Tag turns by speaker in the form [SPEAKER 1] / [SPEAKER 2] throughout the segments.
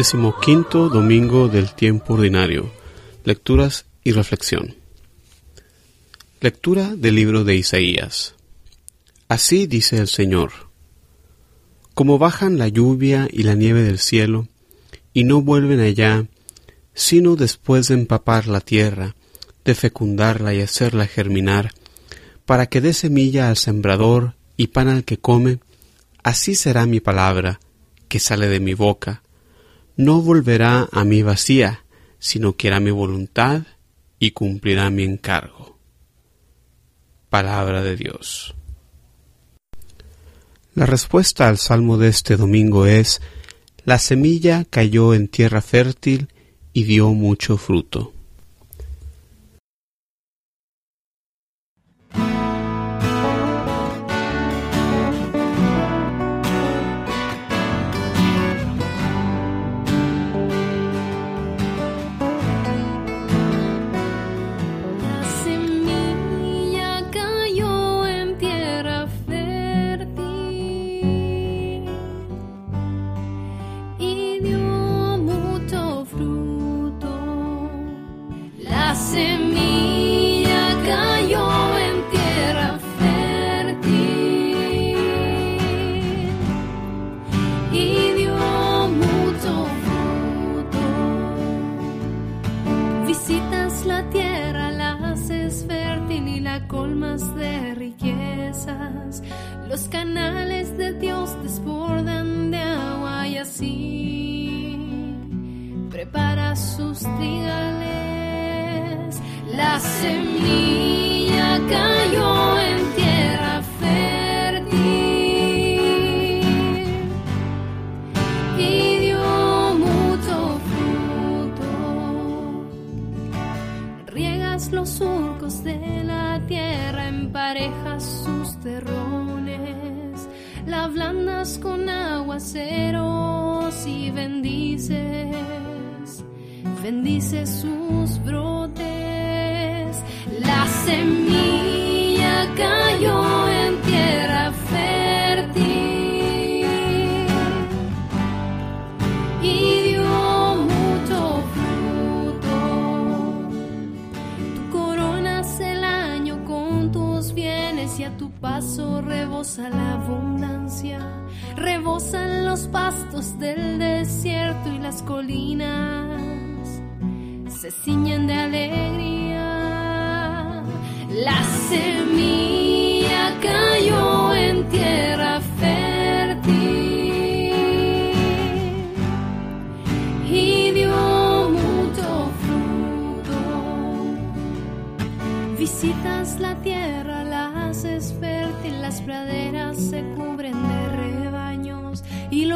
[SPEAKER 1] Decimoquinto domingo del tiempo ordinario. Lecturas y reflexión. Lectura del libro de Isaías. Así dice el Señor. Como bajan la lluvia y la nieve del cielo, y no vuelven allá, sino después de empapar la tierra, de fecundarla y hacerla germinar, para que dé semilla al sembrador y pan al que come, así será mi palabra, que sale de mi boca no volverá a mí vacía, sino que hará mi voluntad y cumplirá mi encargo. Palabra de Dios. La respuesta al salmo de este domingo es, la semilla cayó en tierra fértil y dio mucho fruto.
[SPEAKER 2] De riquezas, los canales de Dios desbordan de agua y así prepara sus trigales. La semilla y bendices, bendices sus brotes. La semilla cayó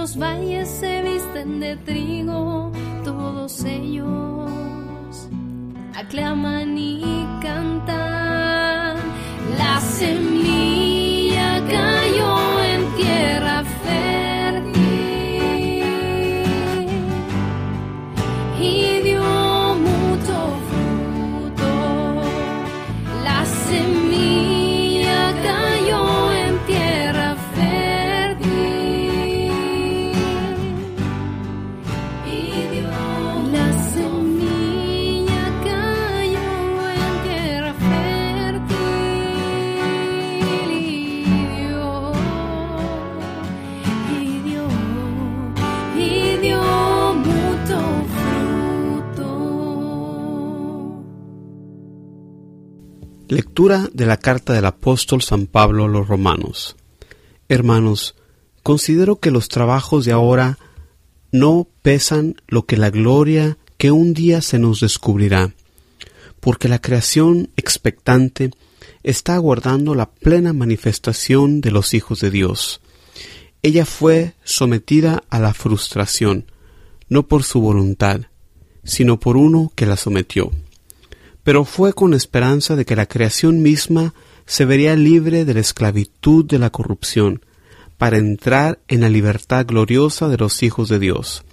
[SPEAKER 2] los valles se visten de trigo, todos ellos aclaman y cantan. La
[SPEAKER 1] Lectura de la carta del apóstol San Pablo a los romanos. Hermanos, considero que los trabajos de ahora no pesan lo que la gloria que un día se nos descubrirá, porque la creación expectante está aguardando la plena manifestación de los hijos de Dios. Ella fue sometida a la frustración, no por su voluntad, sino por uno que la sometió pero fue con esperanza de que la creación misma se vería libre de la esclavitud de la corrupción, para entrar en la libertad gloriosa de los hijos de Dios.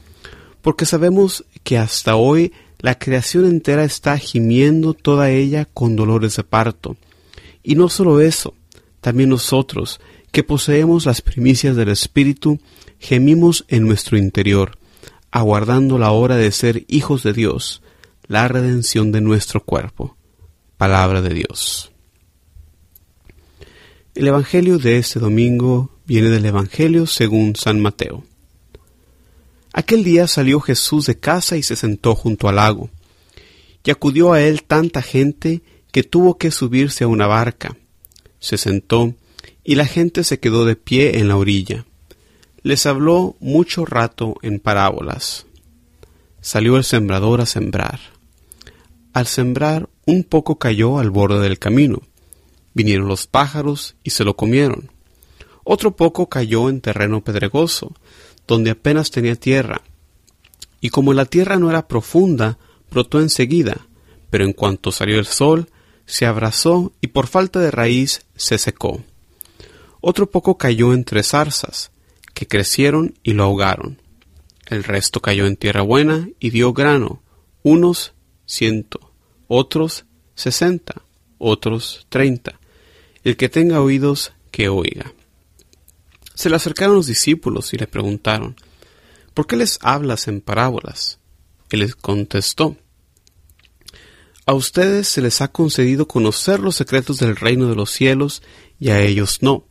[SPEAKER 1] Porque sabemos que hasta hoy la creación entera está gimiendo toda ella con dolores de parto. Y no solo eso, también nosotros, que poseemos las primicias del Espíritu, gemimos en nuestro interior, aguardando la hora de ser hijos de Dios, la redención de nuestro cuerpo. Palabra de Dios. El Evangelio de este domingo viene del Evangelio según San Mateo. Aquel día salió Jesús de casa y se sentó junto al lago. Y acudió a él tanta gente que tuvo que subirse a una barca. Se sentó y la gente se quedó de pie en la orilla. Les habló mucho rato en parábolas. Salió el sembrador a sembrar. Al sembrar, un poco cayó al borde del camino. Vinieron los pájaros y se lo comieron. Otro poco cayó en terreno pedregoso, donde apenas tenía tierra. Y como la tierra no era profunda, brotó enseguida, pero en cuanto salió el sol, se abrazó y por falta de raíz se secó. Otro poco cayó entre zarzas, que crecieron y lo ahogaron. El resto cayó en tierra buena y dio grano, unos ciento, otros sesenta, otros treinta. El que tenga oídos, que oiga. Se le acercaron los discípulos y le preguntaron, ¿Por qué les hablas en parábolas? Él les contestó, A ustedes se les ha concedido conocer los secretos del reino de los cielos y a ellos no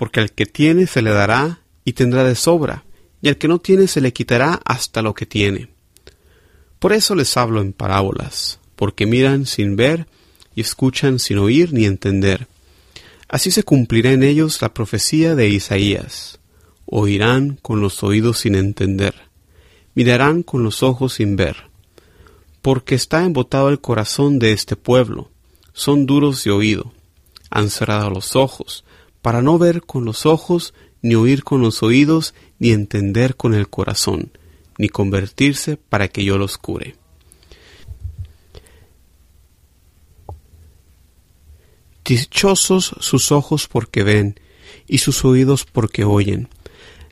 [SPEAKER 1] porque al que tiene se le dará y tendrá de sobra, y al que no tiene se le quitará hasta lo que tiene. Por eso les hablo en parábolas, porque miran sin ver y escuchan sin oír ni entender. Así se cumplirá en ellos la profecía de Isaías. Oirán con los oídos sin entender, mirarán con los ojos sin ver. Porque está embotado el corazón de este pueblo, son duros de oído, han cerrado los ojos, para no ver con los ojos, ni oír con los oídos, ni entender con el corazón, ni convertirse para que yo los cure. Dichosos sus ojos porque ven, y sus oídos porque oyen.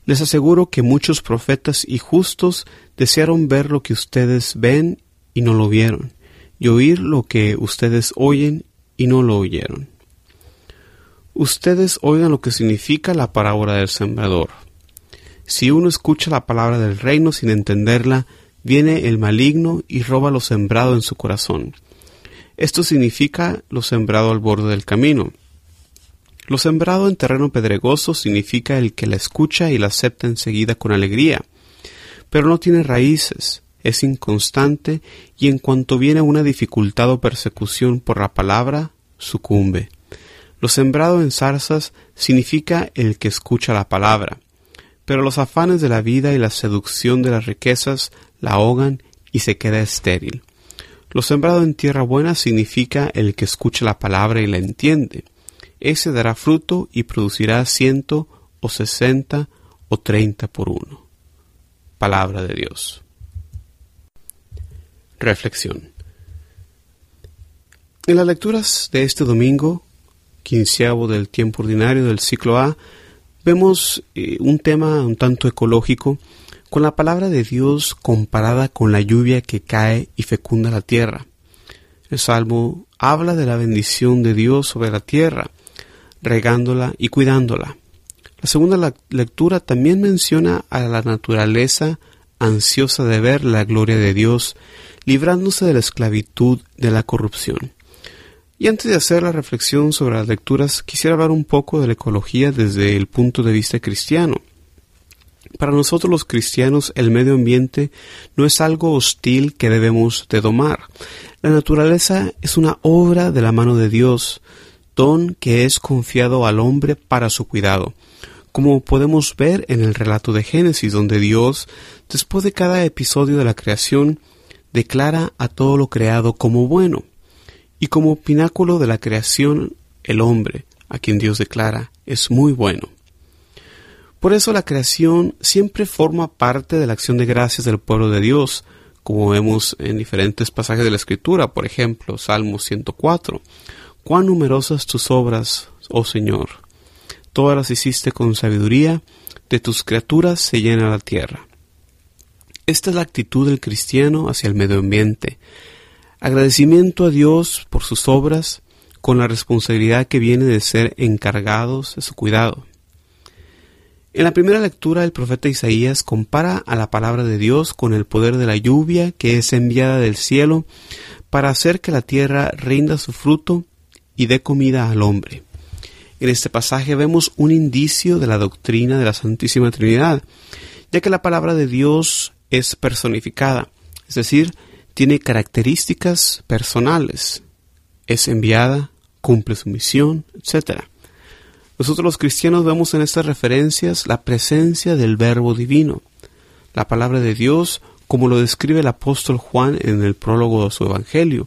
[SPEAKER 1] Les aseguro que muchos profetas y justos desearon ver lo que ustedes ven y no lo vieron, y oír lo que ustedes oyen y no lo oyeron ustedes oigan lo que significa la parábola del sembrador. Si uno escucha la palabra del reino sin entenderla, viene el maligno y roba lo sembrado en su corazón. Esto significa lo sembrado al borde del camino. Lo sembrado en terreno pedregoso significa el que la escucha y la acepta enseguida con alegría, pero no tiene raíces, es inconstante y en cuanto viene una dificultad o persecución por la palabra, sucumbe. Lo sembrado en zarzas significa el que escucha la palabra, pero los afanes de la vida y la seducción de las riquezas la ahogan y se queda estéril. Lo sembrado en tierra buena significa el que escucha la palabra y la entiende. Ese dará fruto y producirá ciento o sesenta o treinta por uno. Palabra de Dios. Reflexión. En las lecturas de este domingo quinceavo del tiempo ordinario del ciclo A, vemos eh, un tema un tanto ecológico con la palabra de Dios comparada con la lluvia que cae y fecunda la tierra. El Salmo habla de la bendición de Dios sobre la tierra, regándola y cuidándola. La segunda lectura también menciona a la naturaleza ansiosa de ver la gloria de Dios, librándose de la esclavitud de la corrupción. Y antes de hacer la reflexión sobre las lecturas, quisiera hablar un poco de la ecología desde el punto de vista cristiano. Para nosotros los cristianos el medio ambiente no es algo hostil que debemos de domar. La naturaleza es una obra de la mano de Dios, don que es confiado al hombre para su cuidado, como podemos ver en el relato de Génesis, donde Dios, después de cada episodio de la creación, declara a todo lo creado como bueno y como pináculo de la creación el hombre, a quien Dios declara, es muy bueno. Por eso la creación siempre forma parte de la acción de gracias del pueblo de Dios, como vemos en diferentes pasajes de la Escritura, por ejemplo, Salmo 104. Cuán numerosas tus obras, oh Señor. Todas las hiciste con sabiduría, de tus criaturas se llena la tierra. Esta es la actitud del cristiano hacia el medio ambiente, Agradecimiento a Dios por sus obras con la responsabilidad que viene de ser encargados de su cuidado. En la primera lectura el profeta Isaías compara a la palabra de Dios con el poder de la lluvia que es enviada del cielo para hacer que la tierra rinda su fruto y dé comida al hombre. En este pasaje vemos un indicio de la doctrina de la Santísima Trinidad, ya que la palabra de Dios es personificada, es decir, tiene características personales, es enviada, cumple su misión, etc. Nosotros los cristianos vemos en estas referencias la presencia del Verbo Divino, la palabra de Dios, como lo describe el apóstol Juan en el prólogo de su Evangelio,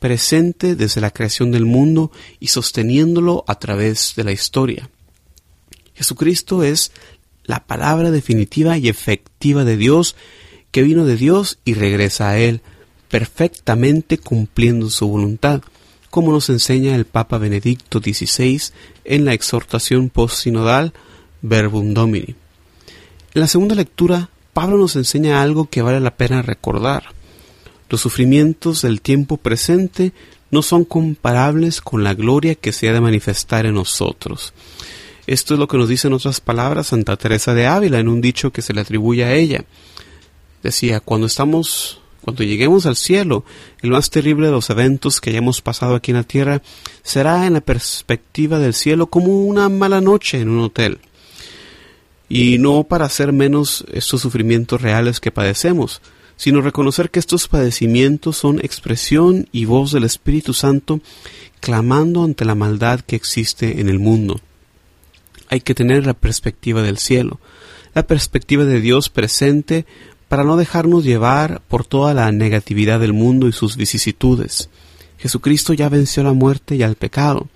[SPEAKER 1] presente desde la creación del mundo y sosteniéndolo a través de la historia. Jesucristo es la palabra definitiva y efectiva de Dios que vino de Dios y regresa a Él, perfectamente cumpliendo su voluntad, como nos enseña el Papa Benedicto XVI en la exhortación post-sinodal Verbum Domini. En la segunda lectura, Pablo nos enseña algo que vale la pena recordar. Los sufrimientos del tiempo presente no son comparables con la gloria que se ha de manifestar en nosotros. Esto es lo que nos dice en otras palabras Santa Teresa de Ávila en un dicho que se le atribuye a ella. Decía, cuando estamos cuando lleguemos al cielo, el más terrible de los eventos que hayamos pasado aquí en la tierra será en la perspectiva del cielo como una mala noche en un hotel. Y no para hacer menos estos sufrimientos reales que padecemos, sino reconocer que estos padecimientos son expresión y voz del Espíritu Santo clamando ante la maldad que existe en el mundo. Hay que tener la perspectiva del cielo, la perspectiva de Dios presente para no dejarnos llevar por toda la negatividad del mundo y sus vicisitudes. Jesucristo ya venció la muerte y al pecado,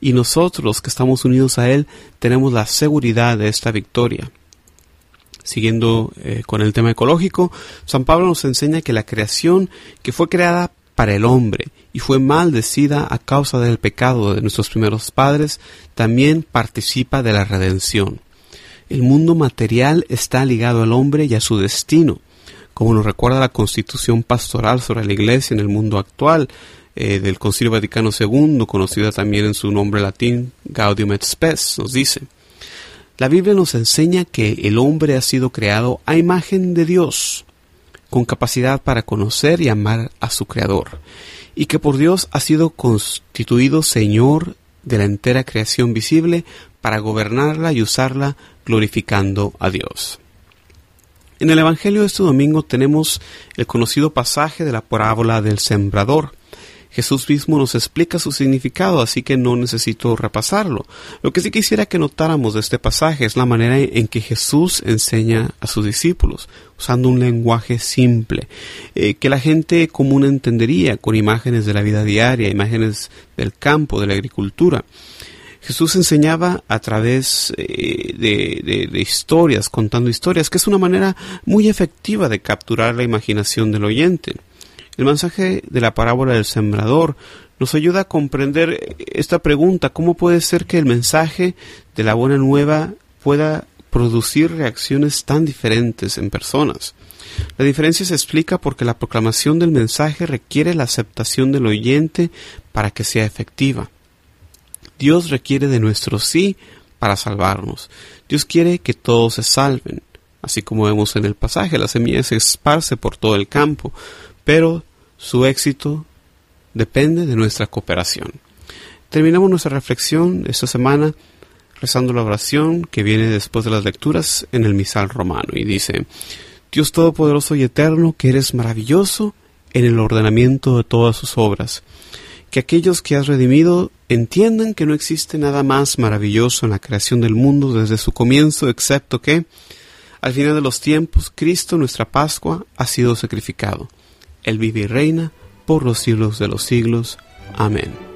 [SPEAKER 1] y nosotros que estamos unidos a Él tenemos la seguridad de esta victoria. Siguiendo eh, con el tema ecológico, San Pablo nos enseña que la creación que fue creada para el hombre y fue maldecida a causa del pecado de nuestros primeros padres, también participa de la redención. El mundo material está ligado al hombre y a su destino, como nos recuerda la constitución pastoral sobre la Iglesia en el mundo actual eh, del Concilio Vaticano II, conocida también en su nombre latín Gaudium et Spes, nos dice. La Biblia nos enseña que el hombre ha sido creado a imagen de Dios, con capacidad para conocer y amar a su Creador, y que por Dios ha sido constituido Señor de la entera creación visible para gobernarla y usarla glorificando a Dios. En el Evangelio de este domingo tenemos el conocido pasaje de la parábola del sembrador. Jesús mismo nos explica su significado, así que no necesito repasarlo. Lo que sí quisiera que notáramos de este pasaje es la manera en que Jesús enseña a sus discípulos, usando un lenguaje simple, eh, que la gente común entendería con imágenes de la vida diaria, imágenes del campo, de la agricultura. Jesús enseñaba a través eh, de, historias, contando historias, que es una manera muy efectiva de capturar la imaginación del oyente. El mensaje de la parábola del sembrador nos ayuda a comprender esta pregunta, ¿cómo puede ser que el mensaje de la buena nueva pueda producir reacciones tan diferentes en personas? La diferencia se explica porque la proclamación del mensaje requiere la aceptación del oyente para que sea efectiva. Dios requiere de nuestro sí para salvarnos. Dios quiere que todos se salven. Así como vemos en el pasaje, la semilla se esparce por todo el campo, pero su éxito depende de nuestra cooperación. Terminamos nuestra reflexión esta semana rezando la oración que viene después de las lecturas en el misal romano y dice, Dios Todopoderoso y Eterno, que eres maravilloso en el ordenamiento de todas sus obras que aquellos que has redimido entiendan que no existe nada más maravilloso en la creación del mundo desde su comienzo, excepto que, al final de los tiempos, Cristo, nuestra Pascua, ha sido sacrificado. Él vive y reina por los siglos de los siglos. Amén.